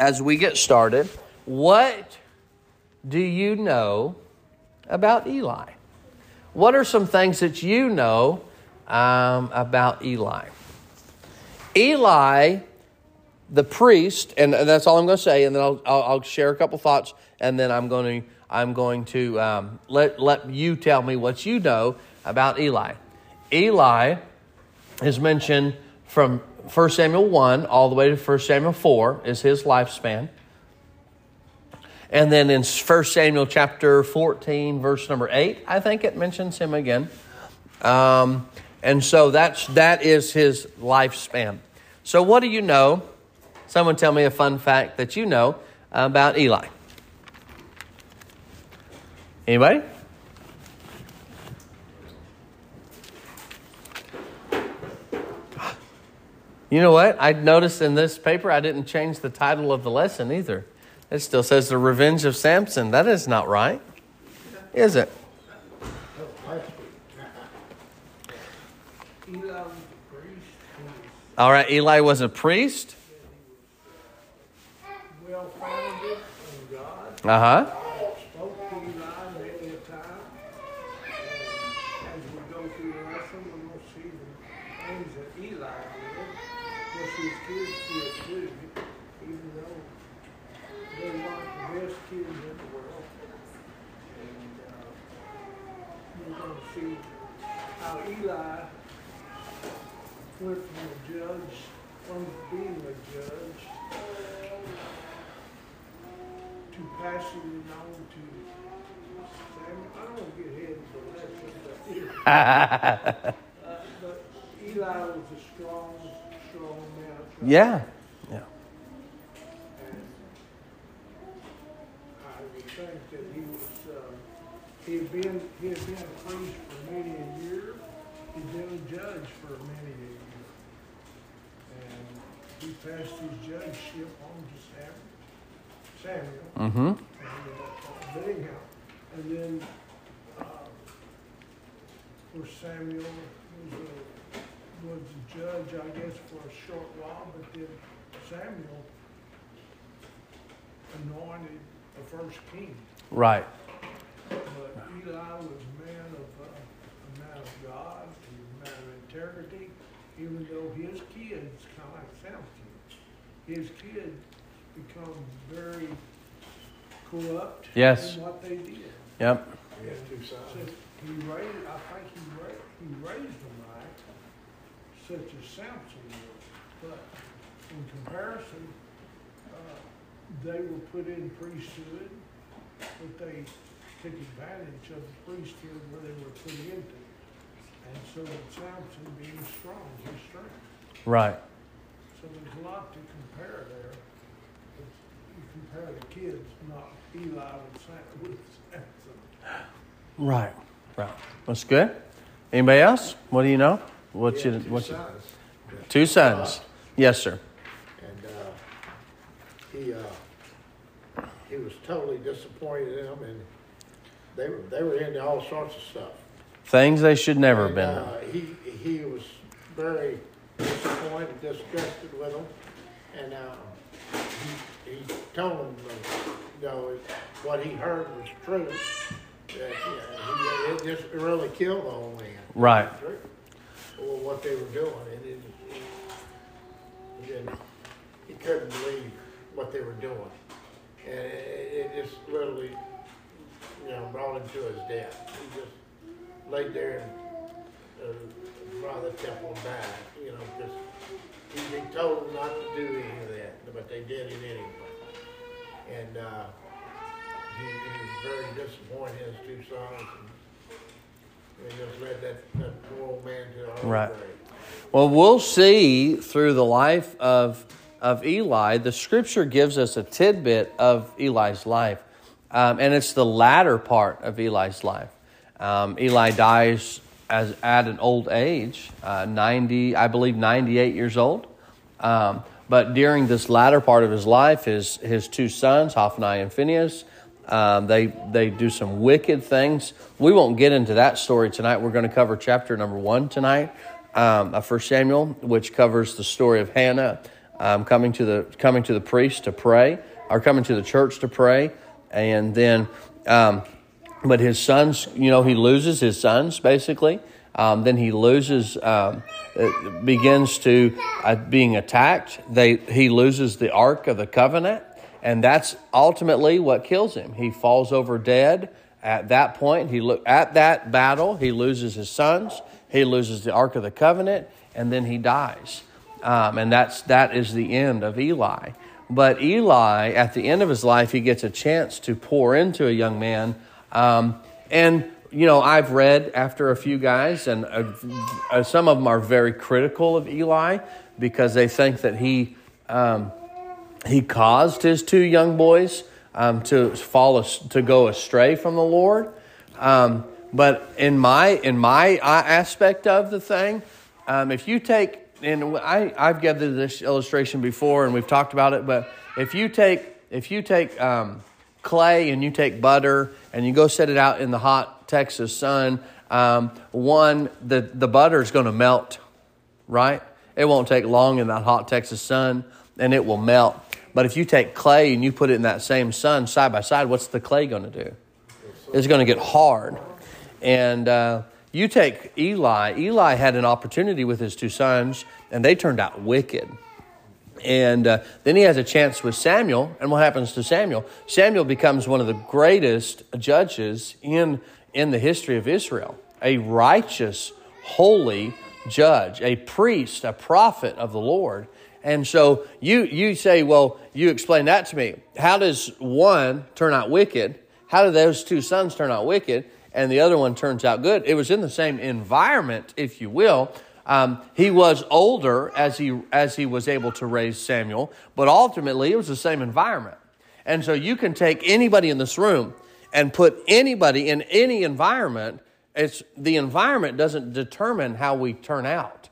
as we get started, what do you know about Eli? What are some things that you know um, about Eli? Eli, the priest, and that's all I'm going to say, and then I'll, I'll, I'll, share a couple thoughts, and then I'm going to I'm going to um, let let you tell me what you know about Eli. Eli is mentioned from 1 Samuel 1 all the way to 1 Samuel 4 is his lifespan. And then in 1 Samuel chapter 14, verse number 8, I think it mentions him again. Um, and so that's, that is his lifespan. So, what do you know? Someone tell me a fun fact that you know about Eli. Anybody? You know what? I noticed in this paper I didn't change the title of the lesson either. It still says The Revenge of Samson. That is not right, is it? All right, Eli was a priest. Uh huh. But Eli was a strong, strong man. Yeah. Yeah. And I think that he was, uh, he had been, he had been a priest for many a year. He'd been a judge for many a year. And he passed his judgeship on to Samuel. Samuel. Mm-hmm. And, uh, and then for Samuel was a, was a judge, I guess, for a short while, but then Samuel anointed the first king. Right. But Eli was a man of uh, a man of God, a man of integrity, even though his kids, kind of like Samson, his kids become very corrupt yes. in what they did. Yep. He had two sons he raised, I think he raised, he raised them right, such as Samson was. But in comparison, uh, they were put in priesthood, but they took advantage of the priesthood where they were put into. And so Samson being strong, his strength. Right. So there's a lot to compare there. You compare the kids, not Eli with Samson. Right. Right. That's good. Anybody else? What do you know? What's you? What two you? Sons. Two sons. Yes, sir. And uh, he uh, he was totally disappointed in them, and they were they were into all sorts of stuff. Things they should never and, have been. Uh, he he was very disappointed, disgusted with them, and uh, he, he told them, uh, you know, what he heard was true that, yeah, it just really killed the old man. Right. Or what they were doing, it, it, it, he couldn't believe what they were doing, and it, it just literally, you know, brought him to his death. He just laid there and uh, the temple died, you know, because he, he told them not to do any of that, but they did it anyway. And uh, he, he was very disappointed in his two sons. And, and just led that, that poor old man to our Right. grave. Well, we'll see through the life of of Eli. The Scripture gives us a tidbit of Eli's life, um, and it's the latter part of Eli's life. Um, Eli dies as at an old age, uh, ninety, I believe, ninety-eight years old. Um, but during this latter part of his life, his his two sons, Hophni and Phinehas, um, they they do some wicked things. We won't get into that story tonight. We're going to cover chapter number one tonight um, of First Samuel, which covers the story of Hannah um, coming to the coming to the priest to pray, or coming to the church to pray, and then, um, but his sons, you know, he loses his sons basically. Um, then he loses, um, begins to uh, being attacked. They he loses the ark of the covenant, and that's ultimately what kills him. He falls over dead. At that point, he lo- at that battle, he loses his sons. He loses the ark of the covenant, and then he dies. Um, and that's that is the end of Eli. But Eli, at the end of his life, he gets a chance to pour into a young man. Um, and you know, I've read after a few guys, and uh, uh, some of them are very critical of Eli because they think that he um, he caused his two young boys um, to fall to go astray from the Lord. Um, but in my in my uh, aspect of the thing, um, if you take and I I've gathered this illustration before and we've talked about it, but if you take if you take um, clay and you take butter and you go set it out in the hot Texas sun, um, one the the butter is going to melt, right? It won't take long in that hot Texas sun, and it will melt. But if you take clay and you put it in that same sun side by side, what's the clay going to do? It's going to get hard. And uh, you take Eli, Eli had an opportunity with his two sons, and they turned out wicked. And uh, then he has a chance with Samuel, and what happens to Samuel? Samuel becomes one of the greatest judges in, in the history of Israel, a righteous, holy judge, a priest, a prophet of the Lord. And so you, you say, well, you explain that to me. How does one turn out wicked? How do those two sons turn out wicked? and the other one turns out good. It was in the same environment, if you will. Um, he was older as he as he was able to raise Samuel, but ultimately it was the same environment. And so you can take anybody in this room and put anybody in any environment. It's the environment doesn't determine how we turn out.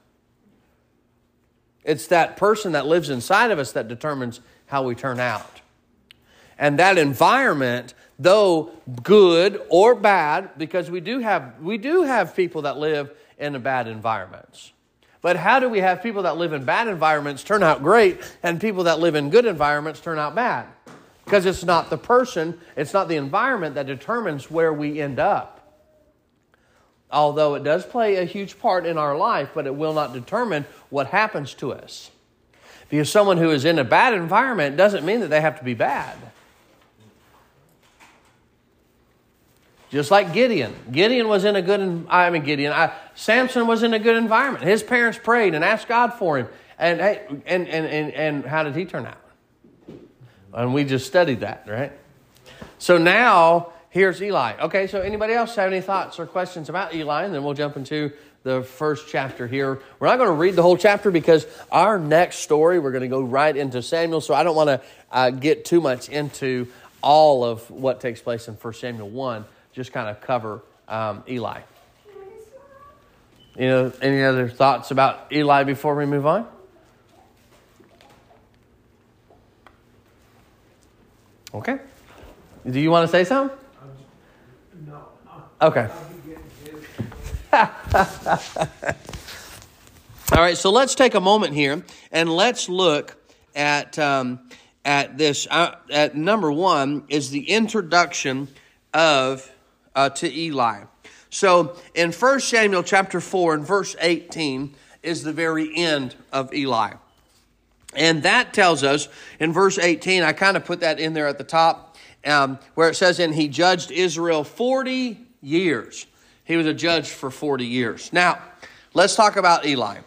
It's that person that lives inside of us that determines how we turn out. And that environment though good or bad, because we do have, we do have people that live in bad environments. But how do we have people that live in bad environments turn out great and people that live in good environments turn out bad? Because it's not the person, it's not the environment that determines where we end up. Although it does play a huge part in our life, but it will not determine what happens to us. Because someone who is in a bad environment doesn't mean that they have to be bad. Just like Gideon. Gideon was in a good, environment. I mean, Gideon, I, Samson was in a good environment. His parents prayed and asked God for him. And, and, and, and, and how did he turn out? And we just studied that, right? So now, here's Eli. Okay, so anybody else have any thoughts or questions about Eli? And then we'll jump into the first chapter here. We're not going to read the whole chapter because our next story, we're going to go right into Samuel. So I don't want to uh, get too much into all of what takes place in 1 Samuel 1 just kind of cover um, Eli. You know, any other thoughts about Eli before we move on? Okay. Do you want to say something? Okay. All right, so let's take a moment here and let's look at um, at this. Uh, at number one is the introduction of uh, to Eli. So in 1 Samuel chapter 4 and verse 18 is the very end of Eli. And that tells us in verse 18, I kind of put that in there at the top, um, where it says, And he judged Israel 40 years. He was a judge for 40 years. Now, let's talk about Eli.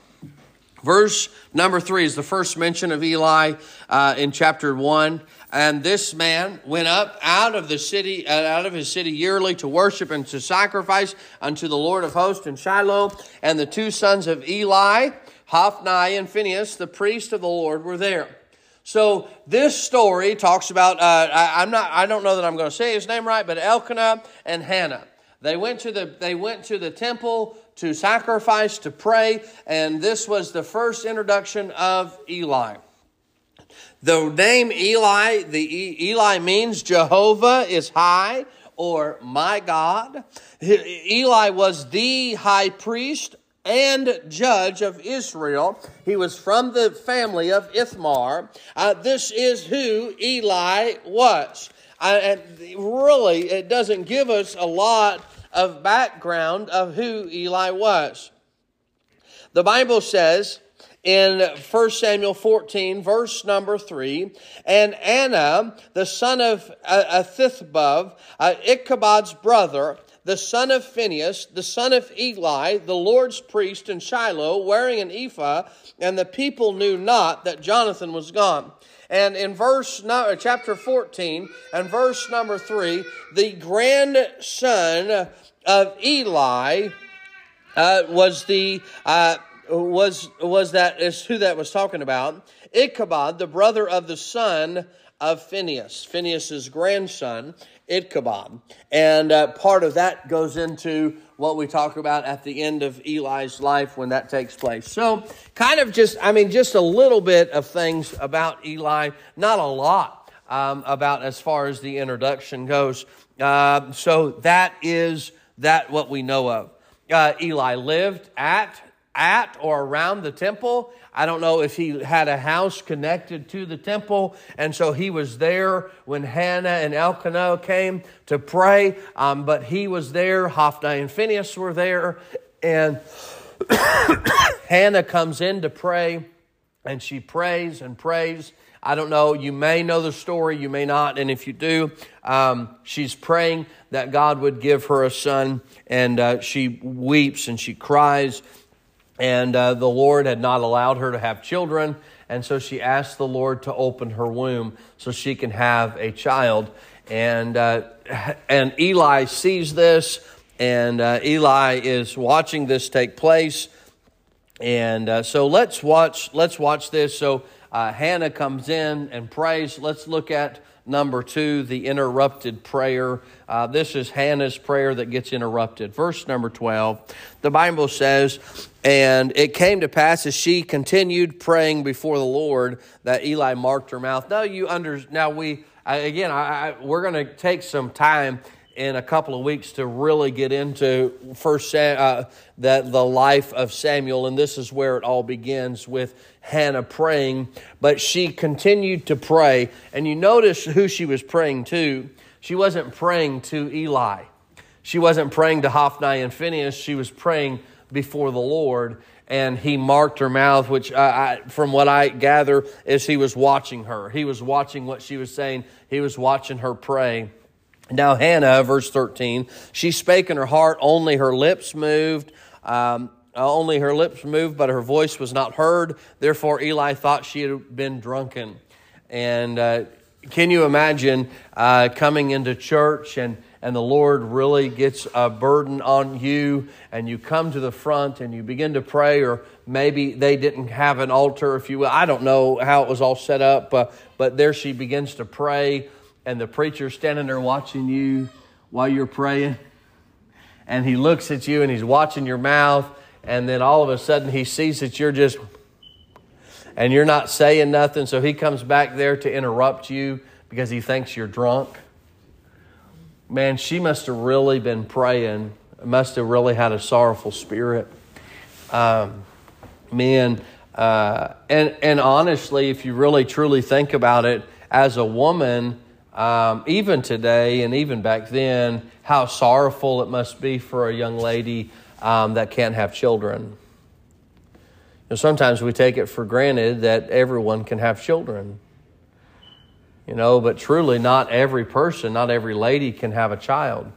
Verse number three is the first mention of Eli uh, in chapter one. And this man went up out of the city, uh, out of his city yearly to worship and to sacrifice unto the Lord of hosts in Shiloh. And the two sons of Eli, Hophni and Phinehas, the priest of the Lord, were there. So this story talks about, uh, I, I'm not, I don't know that I'm going to say his name right, but Elkanah and Hannah. They went to the, they went to the temple to sacrifice, to pray, and this was the first introduction of Eli. The name Eli, the Eli means Jehovah is high or my God. Eli was the high priest and judge of Israel. He was from the family of Ithamar. Uh, this is who Eli was. Uh, and really, it doesn't give us a lot of background of who Eli was. The Bible says in 1 Samuel 14, verse number 3, and Anna, the son of Ahithophel, uh, Ichabod's brother, the son of Phinehas, the son of Eli, the Lord's priest in Shiloh, wearing an ephod, and the people knew not that Jonathan was gone. And in verse no, chapter 14 and verse number 3, the grandson of Eli uh, was the uh, was was that is who that was talking about. Ichabod, the brother of the son of Phinehas, Phinehas's grandson, Ichabod. And uh, part of that goes into what we talk about at the end of Eli's life when that takes place. So, kind of just, I mean, just a little bit of things about Eli, not a lot um, about as far as the introduction goes. Uh, so, that is that what we know of. Uh, Eli lived at at or around the temple. I don't know if he had a house connected to the temple, and so he was there when Hannah and Elkanah came to pray. Um, but he was there. Hophni and Phinehas were there, and Hannah comes in to pray, and she prays and prays. I don't know. You may know the story, you may not. And if you do, um, she's praying that God would give her a son, and uh, she weeps and she cries and uh, the Lord had not allowed her to have children. And so she asked the Lord to open her womb so she can have a child. And, uh, and Eli sees this, and uh, Eli is watching this take place. And uh, so let's watch, let's watch this. So uh, Hannah comes in and prays. Let's look at number two, the interrupted prayer. Uh, this is Hannah's prayer that gets interrupted. Verse number 12, the Bible says, And it came to pass as she continued praying before the Lord that Eli marked her mouth. Now, you under, now we, again, I, I, we're going to take some time in a couple of weeks to really get into first uh, that the life of Samuel, and this is where it all begins with Hannah praying. But she continued to pray, and you notice who she was praying to. She wasn't praying to Eli. She wasn't praying to Hophni and Phinehas. She was praying before the Lord, and he marked her mouth, which I, from what I gather is he was watching her. He was watching what she was saying. He was watching her pray. Now, Hannah, verse 13, she spake in her heart, only her lips moved. Um, only her lips moved, but her voice was not heard. Therefore, Eli thought she had been drunken. And uh, can you imagine uh, coming into church and, and the Lord really gets a burden on you, and you come to the front and you begin to pray, or maybe they didn't have an altar, if you will. I don't know how it was all set up, uh, but there she begins to pray and the preacher's standing there watching you while you're praying. And he looks at you and he's watching your mouth. And then all of a sudden he sees that you're just, and you're not saying nothing. So he comes back there to interrupt you because he thinks you're drunk. Man, she must have really been praying, must have really had a sorrowful spirit. Um, man, uh, and, and honestly, if you really truly think about it, as a woman, um, even today and even back then, how sorrowful it must be for a young lady um, that can't have children. You know, sometimes we take it for granted that everyone can have children. You know, but truly, not every person, not every lady can have a child.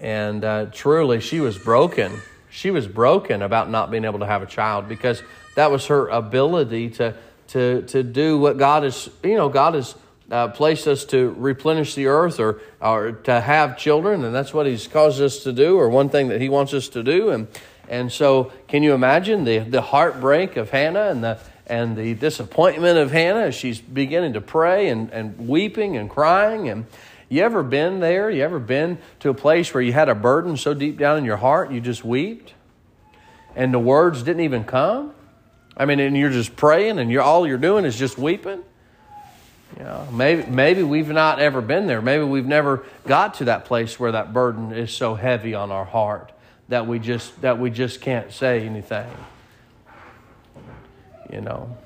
And uh, truly, she was broken. She was broken about not being able to have a child because that was her ability to to to do what God is. You know, God is uh, placed us to replenish the earth or, or to have children, and that's what He's caused us to do, or one thing that He wants us to do. And, and so, can you imagine the, the heartbreak of Hannah and the, and the disappointment of Hannah as she's beginning to pray and, and weeping and crying? And you ever been there? You ever been to a place where you had a burden so deep down in your heart you just wept? And the words didn't even come? I mean, and you're just praying and you're, all you're doing is just weeping? You know, maybe, maybe we've not ever been there. Maybe we've never got to that place where that burden is so heavy on our heart that we just that we just can't say anything. You know.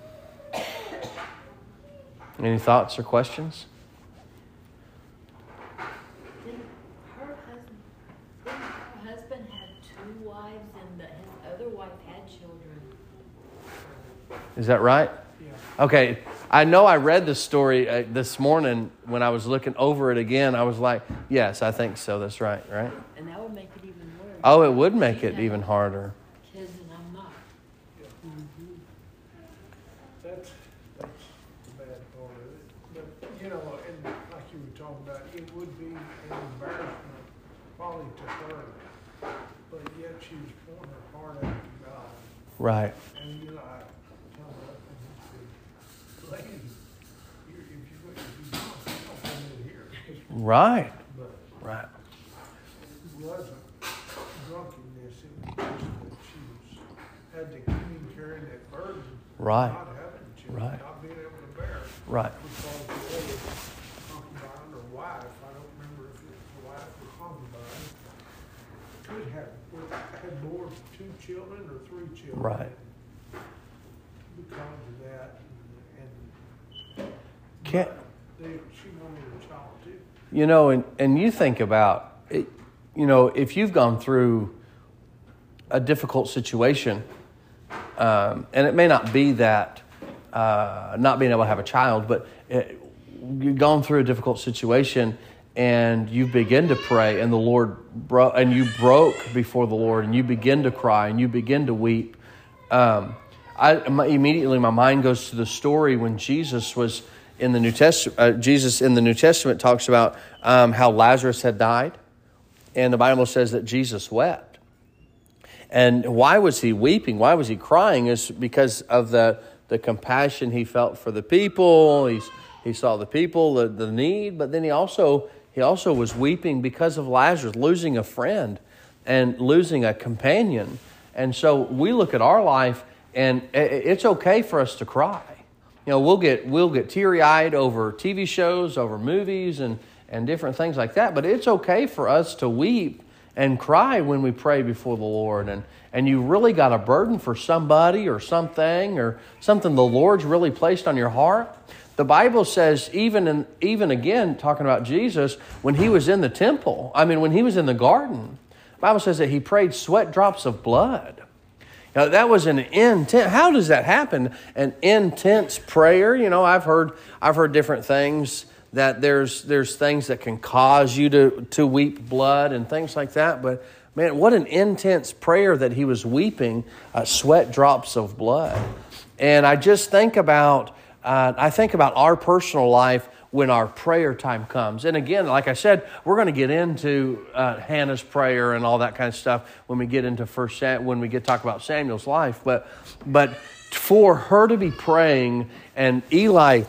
Any thoughts or questions? Her husband, didn't her husband have two wives and his other wife had children? Is that right? Yeah. Okay, I know I read the story uh, this morning when I was looking over it again. I was like, yes, I think so. That's right, right? And that would make it even worse. Oh, it would make it even harder. Kids and I'm not. That's, that's the bad part of it. But, you know, and like you were talking about, it would be an embarrassment probably to her. But yet she was pouring her heart out to God. Right. And you know, I tell her, and he said, lady, you, if you, if you don't, you don't come in here. Right. Right. it wasn't drunkenness, it was that she was, had to keep carrying that burden. Right. Not having children, Right. not being able to bear. Right. The concubine or wife, I don't remember if it was wife or concubine, could have, had more than two children or three children. Right. Because of that, and, and. Can't- but They, she wanted a child too. You know, and, and you think about it, you know, if you've gone through a difficult situation, um, and it may not be that uh, not being able to have a child, but it, you've gone through a difficult situation and you begin to pray, and the Lord bro- and you broke before the Lord, and you begin to cry and you begin to weep. Um, I my, immediately my mind goes to the story when Jesus was in the New Testament. Uh, Jesus in the New Testament talks about um, how Lazarus had died, and the Bible says that Jesus wept. And why was he weeping? Why was he crying? Is because of the, the compassion he felt for the people. He's, he saw the people, the, the need, but then he also he also was weeping because of Lazarus losing a friend and losing a companion. And so we look at our life, and it's okay for us to cry. You know, we'll get we'll get teary eyed over TV shows, over movies, and and different things like that. But it's okay for us to weep and cry when we pray before the Lord. And and you really got a burden for somebody or something or something the Lord's really placed on your heart. The Bible says, even in, even again, talking about Jesus, when he was in the temple, I mean, when he was in the garden, Bible says that he prayed sweat drops of blood. Now, that was an intense. How does that happen? An intense prayer. You know, I've heard I've heard different things that there's there's things that can cause you to to weep blood and things like that. But man, what an intense prayer that he was weeping uh, sweat drops of blood. And I just think about uh, I think about our personal life when our prayer time comes. And again, like I said, we're going to get into uh, Hannah's prayer and all that kind of stuff when we get into first Sam- when we get talk about Samuel's life. But but for her to be praying and Eli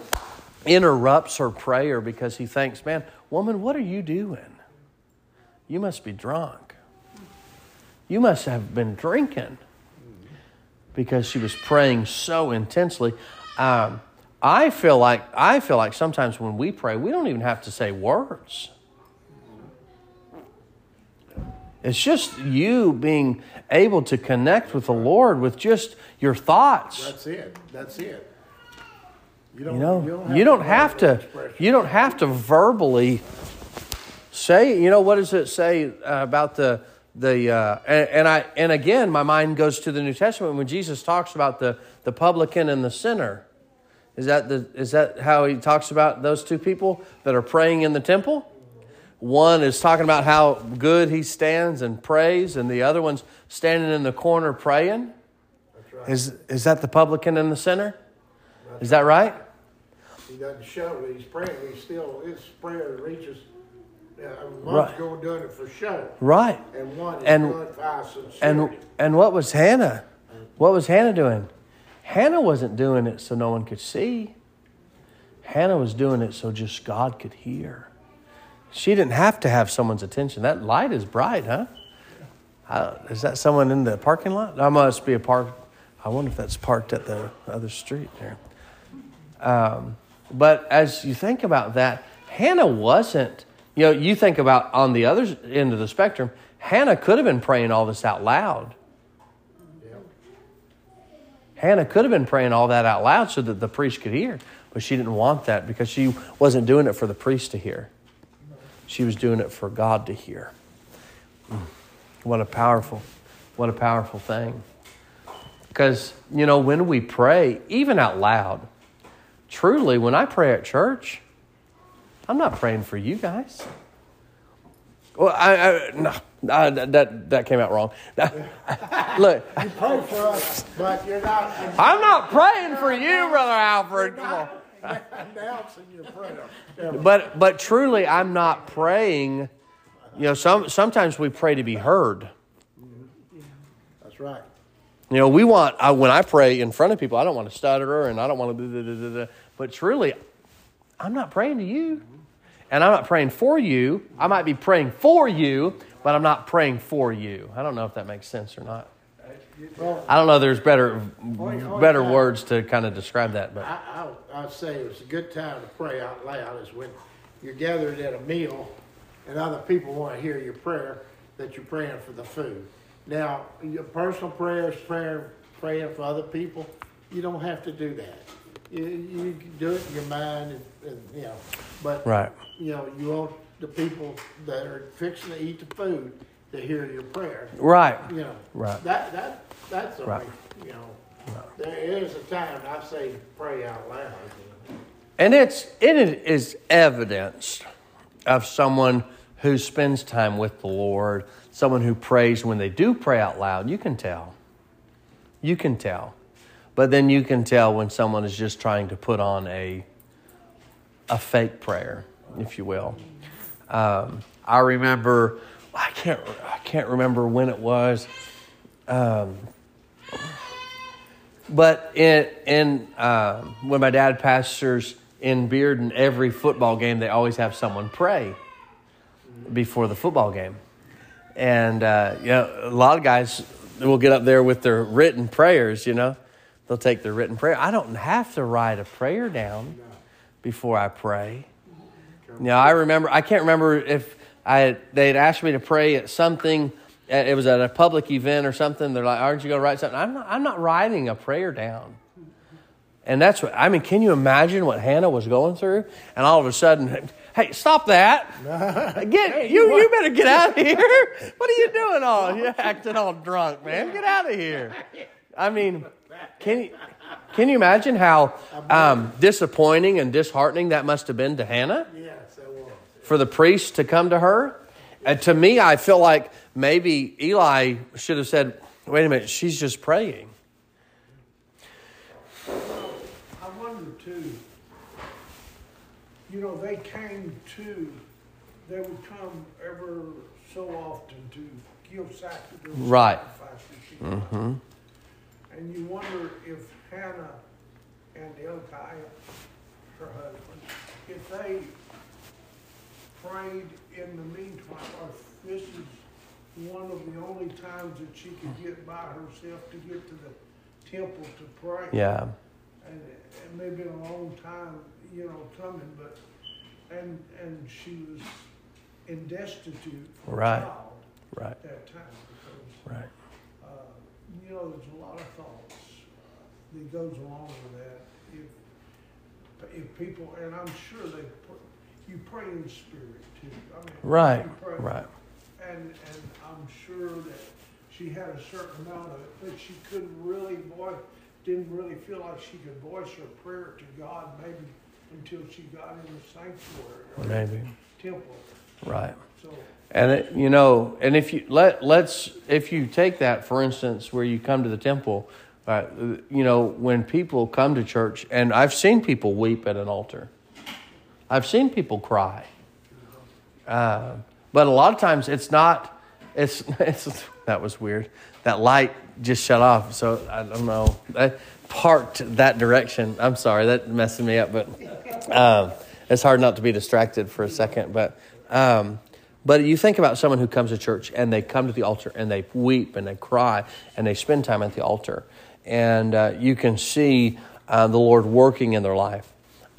interrupts her prayer because he thinks, "Man, woman, what are you doing? You must be drunk. You must have been drinking." Because she was praying so intensely. Um, I feel like I feel like sometimes when we pray, we don't even have to say words. It's just you being able to connect with the Lord with just your thoughts. That's it. That's it. You know, you don't have to. You don't have to verbally say. You know what does it say about the the uh, and, and I and again, my mind goes to the New Testament when Jesus talks about the the publican and the sinner. Is that the is that how he talks about those two people that are praying in the temple? One is talking about how good he stands and prays, and the other one's standing in the corner praying. That's right. Is is that the publican and the sinner? Is that right? He doesn't show that he's praying. He still his prayer reaches. Uh, one's Right. going doing it for show, Right. and one is And- doing it for sincerity. And and what was Hannah? What was Hannah doing? Hannah wasn't doing it so no one could see. Hannah was doing it so just God could hear. She didn't have to have someone's attention. That light is bright, huh? Uh, is that someone in the parking lot? That must be a park. I wonder if that's parked at the other street there. Um, but as you think about that, Hannah wasn't, you know, you think about on the other end of the spectrum, Hannah could have been praying all this out loud. Hannah could have been praying all that out loud so that the priest could hear, but she didn't want that because she wasn't doing it for the priest to hear. She was doing it for God to hear. Mm. What a powerful, what a powerful thing. Because, you know, when we pray, even out loud, truly, when I pray at church, I'm not praying for you guys. Well, I, I Uh, I, that that came out wrong. Look, You pray for us, but you're not I'm not praying for you, brother Alfred. Come on. announcing your prayer. But but truly, I'm not praying. You know, some sometimes we pray to be heard. That's right. You know, we want I, when I pray in front of people, I don't want to stutter and I don't want to. Da, da, da, da, but truly, I'm not praying to you, and I'm not praying for you. I might be praying for you, but I'm not praying for you. I don't know if that makes sense or not. I don't know. There's better better words to kind of describe that, but I, I, I'd say it's a good time to pray out loud is when you're gathered at a meal and other people want to hear your prayer that you're praying for the food. Now, your personal prayers, prayer, praying for other people, you don't have to do that. You, you can do it in your mind and, and you know, but right, you know, you want the people that are fixing to eat the food to hear your prayer. right, You know, Right. that that that's the Right. You know, there is a time I say pray out loud. You know. and it's it is evidence of someone who spends time with the Lord, someone who prays when they do pray out loud. You can tell. You can tell, but then you can tell when someone is just trying to put on a a fake prayer, if you will. Um, I remember, I can't, I can't remember when it was, um, but in in um, when my dad pastors in Bearden, every football game they always have someone pray before the football game, and uh, you know a lot of guys will get up there with their written prayers. You know, they'll take their written prayer. I don't have to write a prayer down before I pray. Now I remember I can't remember if I they'd asked me to pray at something. It was at a public event or something. They're like, "Aren't you going to write something?" I'm not. I'm not writing a prayer down. And that's what I mean. Can you imagine what Hannah was going through? And all of a sudden, hey, stop that! Get you. You better get out of here. What are you doing? All you're acting all drunk, man. Get out of here. I mean, can you can you imagine how um, disappointing and disheartening that must have been to Hannah? Was. For the priest to come to her. And to me, I feel like maybe Eli should have said, wait a minute, she's just praying. I wonder too, you know, they came to, they would come ever so often to give sacrifices. Right. sacrifices to God. Mm-hmm. And you wonder if Hannah and Elkanah, her husband, if they prayed in the meantime, or this is one of the only times that she could get by herself to get to the temple to pray. Yeah. And it may have been a long time, you know, coming, but, and, and she was in destitute for a Right. child Right. at that time, because Right. uh, you know, there's a lot of thoughts uh, that goes along with that. If, if people, and I'm sure they, pr- you pray in spirit too. I mean, Right. pray- Right. And, and I'm sure that she had a certain amount of it, but she couldn't really voice, didn't really feel like she could voice her prayer to God maybe until she got in the sanctuary or Maybe. temple. Right. So, And it, you know, and if you let let's if you take that for instance, where you come to the temple, uh, you know, when people come to church, and I've seen people weep at an altar, I've seen people cry, uh, but a lot of times it's not. It's, it's that was weird. That light just shut off, so I don't know. I parked that direction. I'm sorry, that messing me up, but um, it's hard not to be distracted for a second. But um, but you think about someone who comes to church and they come to the altar and they weep and they cry and they spend time at the altar, and uh, you can see uh, the Lord working in their life.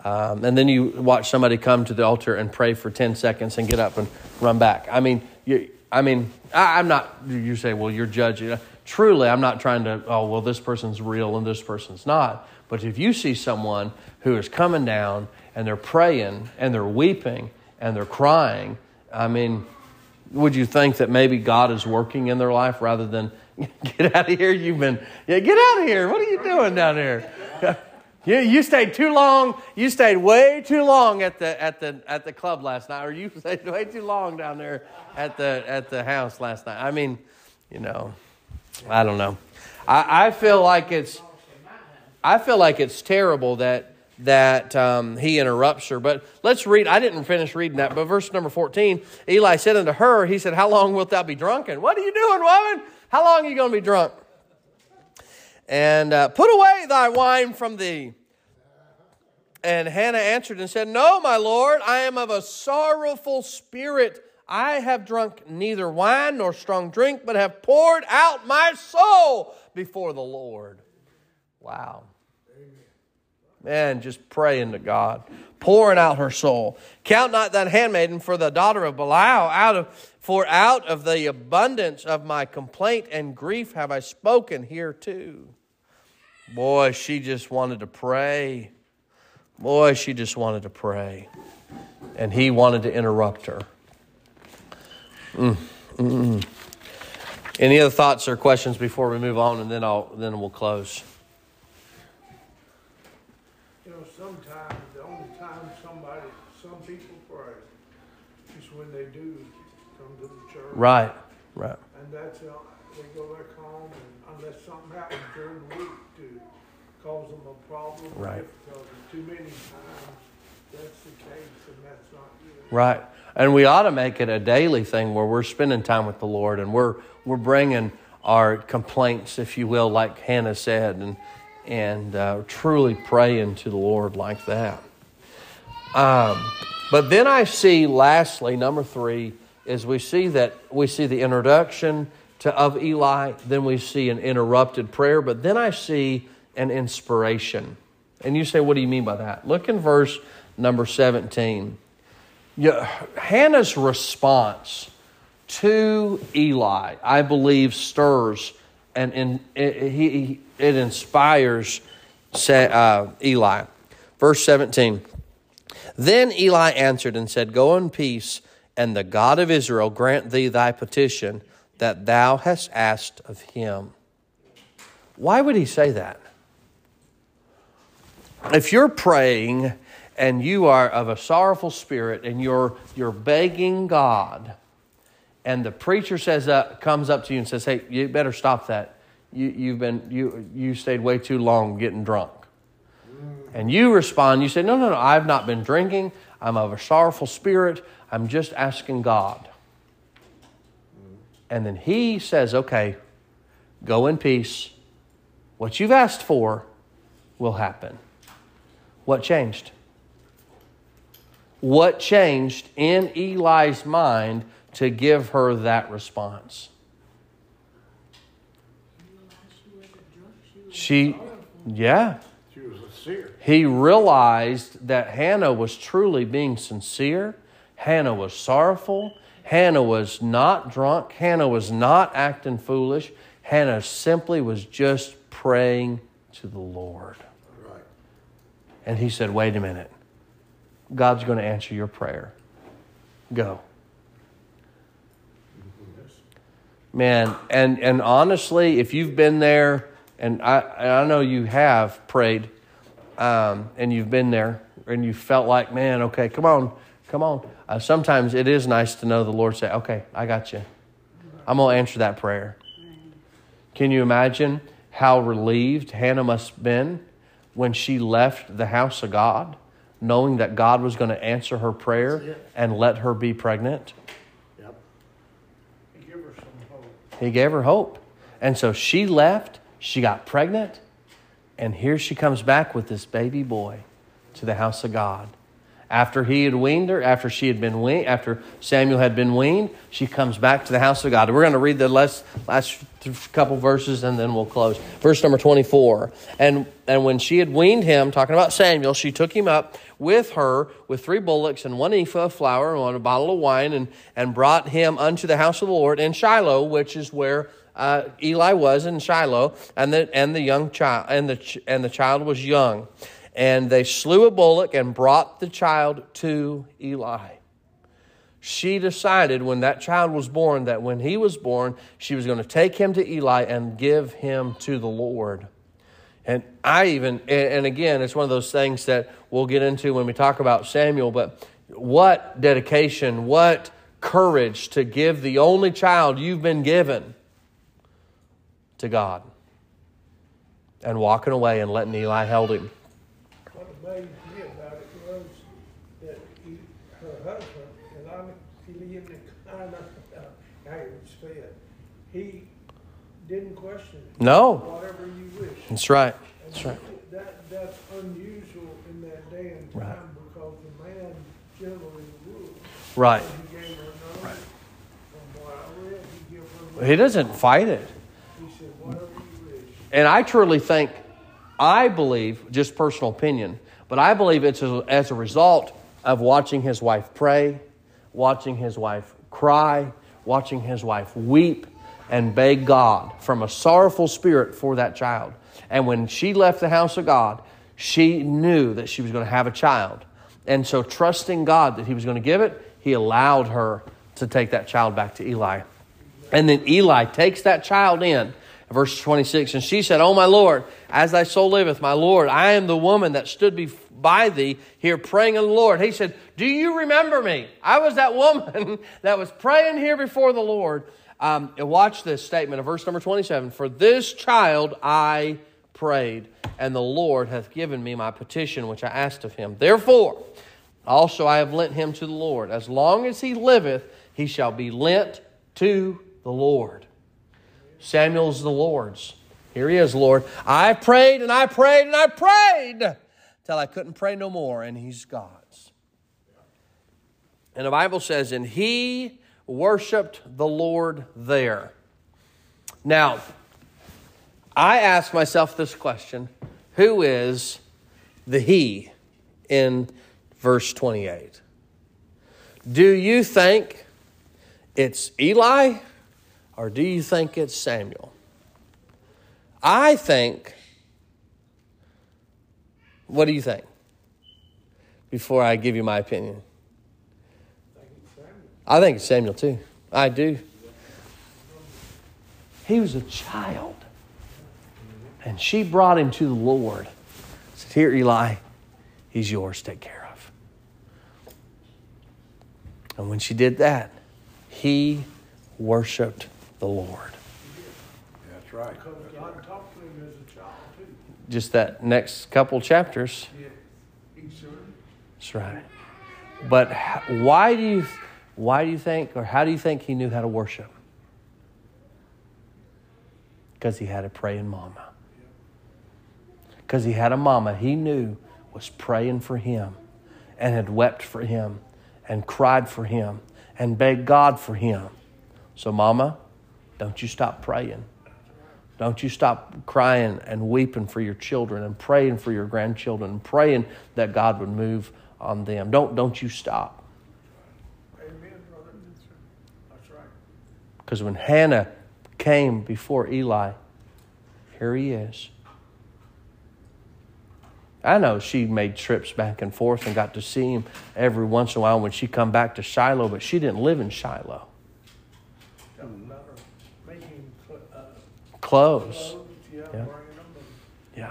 Um, and then you watch somebody come to the altar and pray for 10 seconds and get up and run back. I mean, you, I mean, I, I'm not, you say, well, you're judging. Truly, I'm not trying to, oh, well, this person's real and this person's not. But if you see someone who is coming down and they're praying and they're weeping and they're crying, I mean, would you think that maybe God is working in their life rather than get out of here? You've been, yeah, get out of here. What are you doing down here? You, you stayed too long. You stayed way too long at the at the at the club last night, or you stayed way too long down there at the at the house last night. I mean, you know, I don't know. I, I feel like it's I feel like it's terrible that that um, he interrupts her. But let's read. I didn't finish reading that, but verse number fourteen. Eli said unto her, He said, How long wilt thou be drunken? What are you doing, woman? How long are you going to be drunk? And uh, put away thy wine from thee. And Hannah answered and said, No, my Lord, I am of a sorrowful spirit. I have drunk neither wine nor strong drink, but have poured out my soul before the Lord. Wow. Man, just praying to God, pouring out her soul. Count not that handmaiden for the daughter of Belial, out of for out of the abundance of my complaint and grief have I spoken here too. Boy, she just wanted to pray. Boy, she just wanted to pray. And he wanted to interrupt her. Mm, mm, Any other thoughts or questions before we move on, and then I'll then we'll close. You know, sometimes, the only time somebody, some people pray is when they do come to the church. Right, right. And that's, uh, they go back home and unless something happens during the week to cause them a problem or Right. difficulty, too many times, that's the case and that's not good. Right. And we ought to make it a daily thing where we're spending time with the Lord and we're we're bringing our complaints, if you will, like Hannah said, and and uh, truly praying to the Lord like that. Um, but then I see, lastly, number three is we see that we see the introduction to of Eli, then we see an interrupted prayer, but then I see an inspiration. And you say, what do you mean by that? Look in verse number 17. Yeah, Hannah's response to Eli, I believe, stirs and, and it, he, it inspires uh, Eli. Verse 17 Then Eli answered and said, Go in peace, and the God of Israel grant thee thy petition that thou hast asked of him. Why would he say that? If you're praying and you are of a sorrowful spirit and you're, you're begging God, and the preacher says uh, comes up to you and says, "Hey, you better stop that. You, you've been you you stayed way too long getting drunk." And you respond, you say, "No, no, no. I've not been drinking. I'm of a sorrowful spirit. I'm just asking God." And then he says, "Okay, go in peace. What you've asked for will happen." What changed? What changed in Eli's mind to give her that response? She, yeah. She was sincere. He realized that Hannah was truly being sincere. Hannah was sorrowful. Hannah was not drunk. Hannah was not acting foolish. Hannah simply was just praying to the Lord. Right. And he said, Wait a minute. God's going to answer your prayer. Go. Man, and, and honestly, if you've been there, and I, I know you have prayed, um, and you've been there, and you felt like, man, okay, come on, come on. Uh, sometimes it is nice to know the Lord say, okay, I got you. I'm going to answer that prayer. Can you imagine how relieved Hannah must have been when she left the house of God, knowing that God was going to answer her prayer and let her be pregnant? Yep. Give her some hope. He gave her hope. And so she left, she got pregnant, and here she comes back with this baby boy to the house of God After he had weaned her, after she had been weaned, after Samuel had been weaned, she comes back to the house of God. We're going to read the last, last couple verses and then we'll close. Verse number 24. And, and when she had weaned him, talking about Samuel, she took him up with her with three bullocks and one ephah of flour and one a bottle of wine and, and brought him unto the house of the Lord in Shiloh, which is where uh, Eli was in Shiloh, and the and the young child and the and the child was young, and they slew a bullock and brought the child to Eli. She decided when that child was born that when he was born, she was going to take him to Eli and give him to the Lord. And I even, and again, it's one of those things that we'll get into when we talk about Samuel, but what dedication, what courage to give the only child you've been given to God and walking away and letting Eli hold him. What amazed me about it was that he, her husband, and I'm, he lived in kind of, how you say it, he didn't question it. No, Whatever you wish. that's right. And That's right. That, that's unusual in that day and Right. time because the man generally ruled. Right. He gave her no, Right. from what I read, he gave her, no. He doesn't fight it. he said, whatever you wish. And I truly think, I believe, just personal opinion, but I believe it's as a result of watching his wife pray, watching his wife cry, watching his wife weep and beg God from a sorrowful spirit for that child. And when she left the house of God, she knew that she was going to have a child. And so, trusting God that he was going to give it, he allowed her to take that child back to Eli. And then Eli takes that child in, verse 26, and she said, Oh, my Lord, as thy soul liveth, my Lord, I am the woman that stood by thee here praying in the Lord. He said, Do you remember me? I was that woman that was praying here before the Lord. Um, and watch this statement of verse number 27 For this child I prayed, and the Lord hath given me my petition which I asked of him. Therefore, also I have lent him to the Lord. As long as he liveth, he shall be lent to the Lord. Samuel's the Lord's. Here he is, Lord. I prayed and I prayed and I prayed till I couldn't pray no more, and he's God's. And the Bible says, and he worshiped the Lord there. Now, I ask myself this question Who is the he in verse 28? Do you think it's Eli or do you think it's Samuel? I think, what do you think? Before I give you my opinion, I think it's Samuel too. I do. He was a child. And she brought him to the Lord. Said, Here, Eli, he's yours. Take care of. And when she did that, he worshiped the Lord. That's right. Because God talked to him as a child too. Just that next couple chapters. Yeah. That's right. But why do you, why do you think, or how do you think he knew how to worship? Because he had a praying mama. Because he had a mama he knew was praying for him and had wept for him and cried for him and begged God for him. So, mama, don't you stop praying. Don't you stop crying and weeping for your children and praying for your grandchildren and praying that God would move on them. Don't, don't you stop. amen, brother. That's right. Because when Hannah came before Eli, here he is. I know she made trips back and forth and got to see him every once in a while when she come back to Shiloh, but she didn't live in Shiloh. Doesn't matter. Making, cl- uh, Close. clothes, yeah, Yeah. bringing them, and, Yeah. and it, it had to be hard on her to give him Yeah.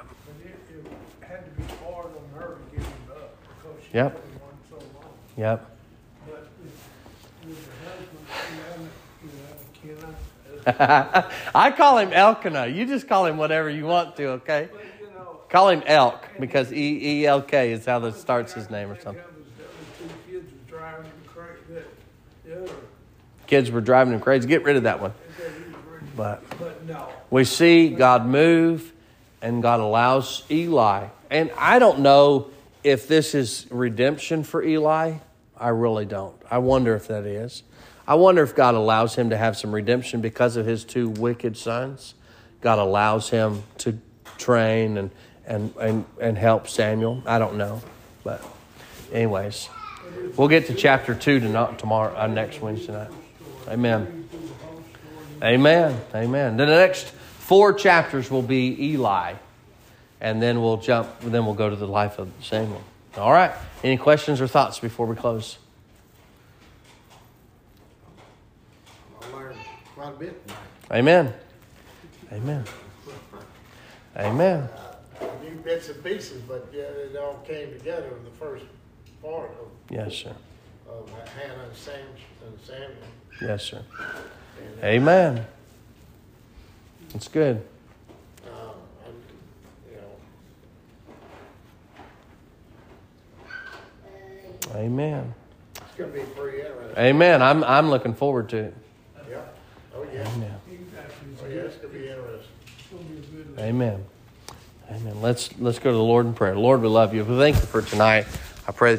she Yep. had him on so. Yep. But with, with the husband, you know, you know, can I? Call him Elkanah. You just call him whatever you want to, okay? But, you know. Call him Elk because E E L K is how that starts his name or something. That was, that was two kids was driving him crazy, that, the other, Kids were driving him crazy. Get rid of that one. that he was ready. But But no, we see God move and God allows Eli. And I don't know if this is redemption for Eli. I really don't. I wonder if that is. I wonder if God allows him to have some redemption because of his two wicked sons. God allows him to train and, and, and, and help Samuel. I don't know. But, anyways, we'll get to chapter 2 tonight, tomorrow, uh, next Wednesday night. Amen. Amen. Amen. Then the next four chapters will be Eli. And then we'll jump, then we'll go to the life of Samuel. All right. Any questions or thoughts before we close? I learned quite a bit. Amen. Amen. Amen. New bits and pieces, but yeah, it all came together in the first part of, Yes, sir. Of Hannah and Sam Samuel. Yes, sir. And, Amen. That's good. um, you know, Amen. it's gonna be pretty interesting. Amen. I'm, I'm looking forward to it. Yeah. Oh, yeah. Amen. Oh, yeah, it's be interesting. it's gonna be good. Amen. Amen. Let's let's go to the Lord in prayer. Lord, we love you. We thank you for tonight. I pray that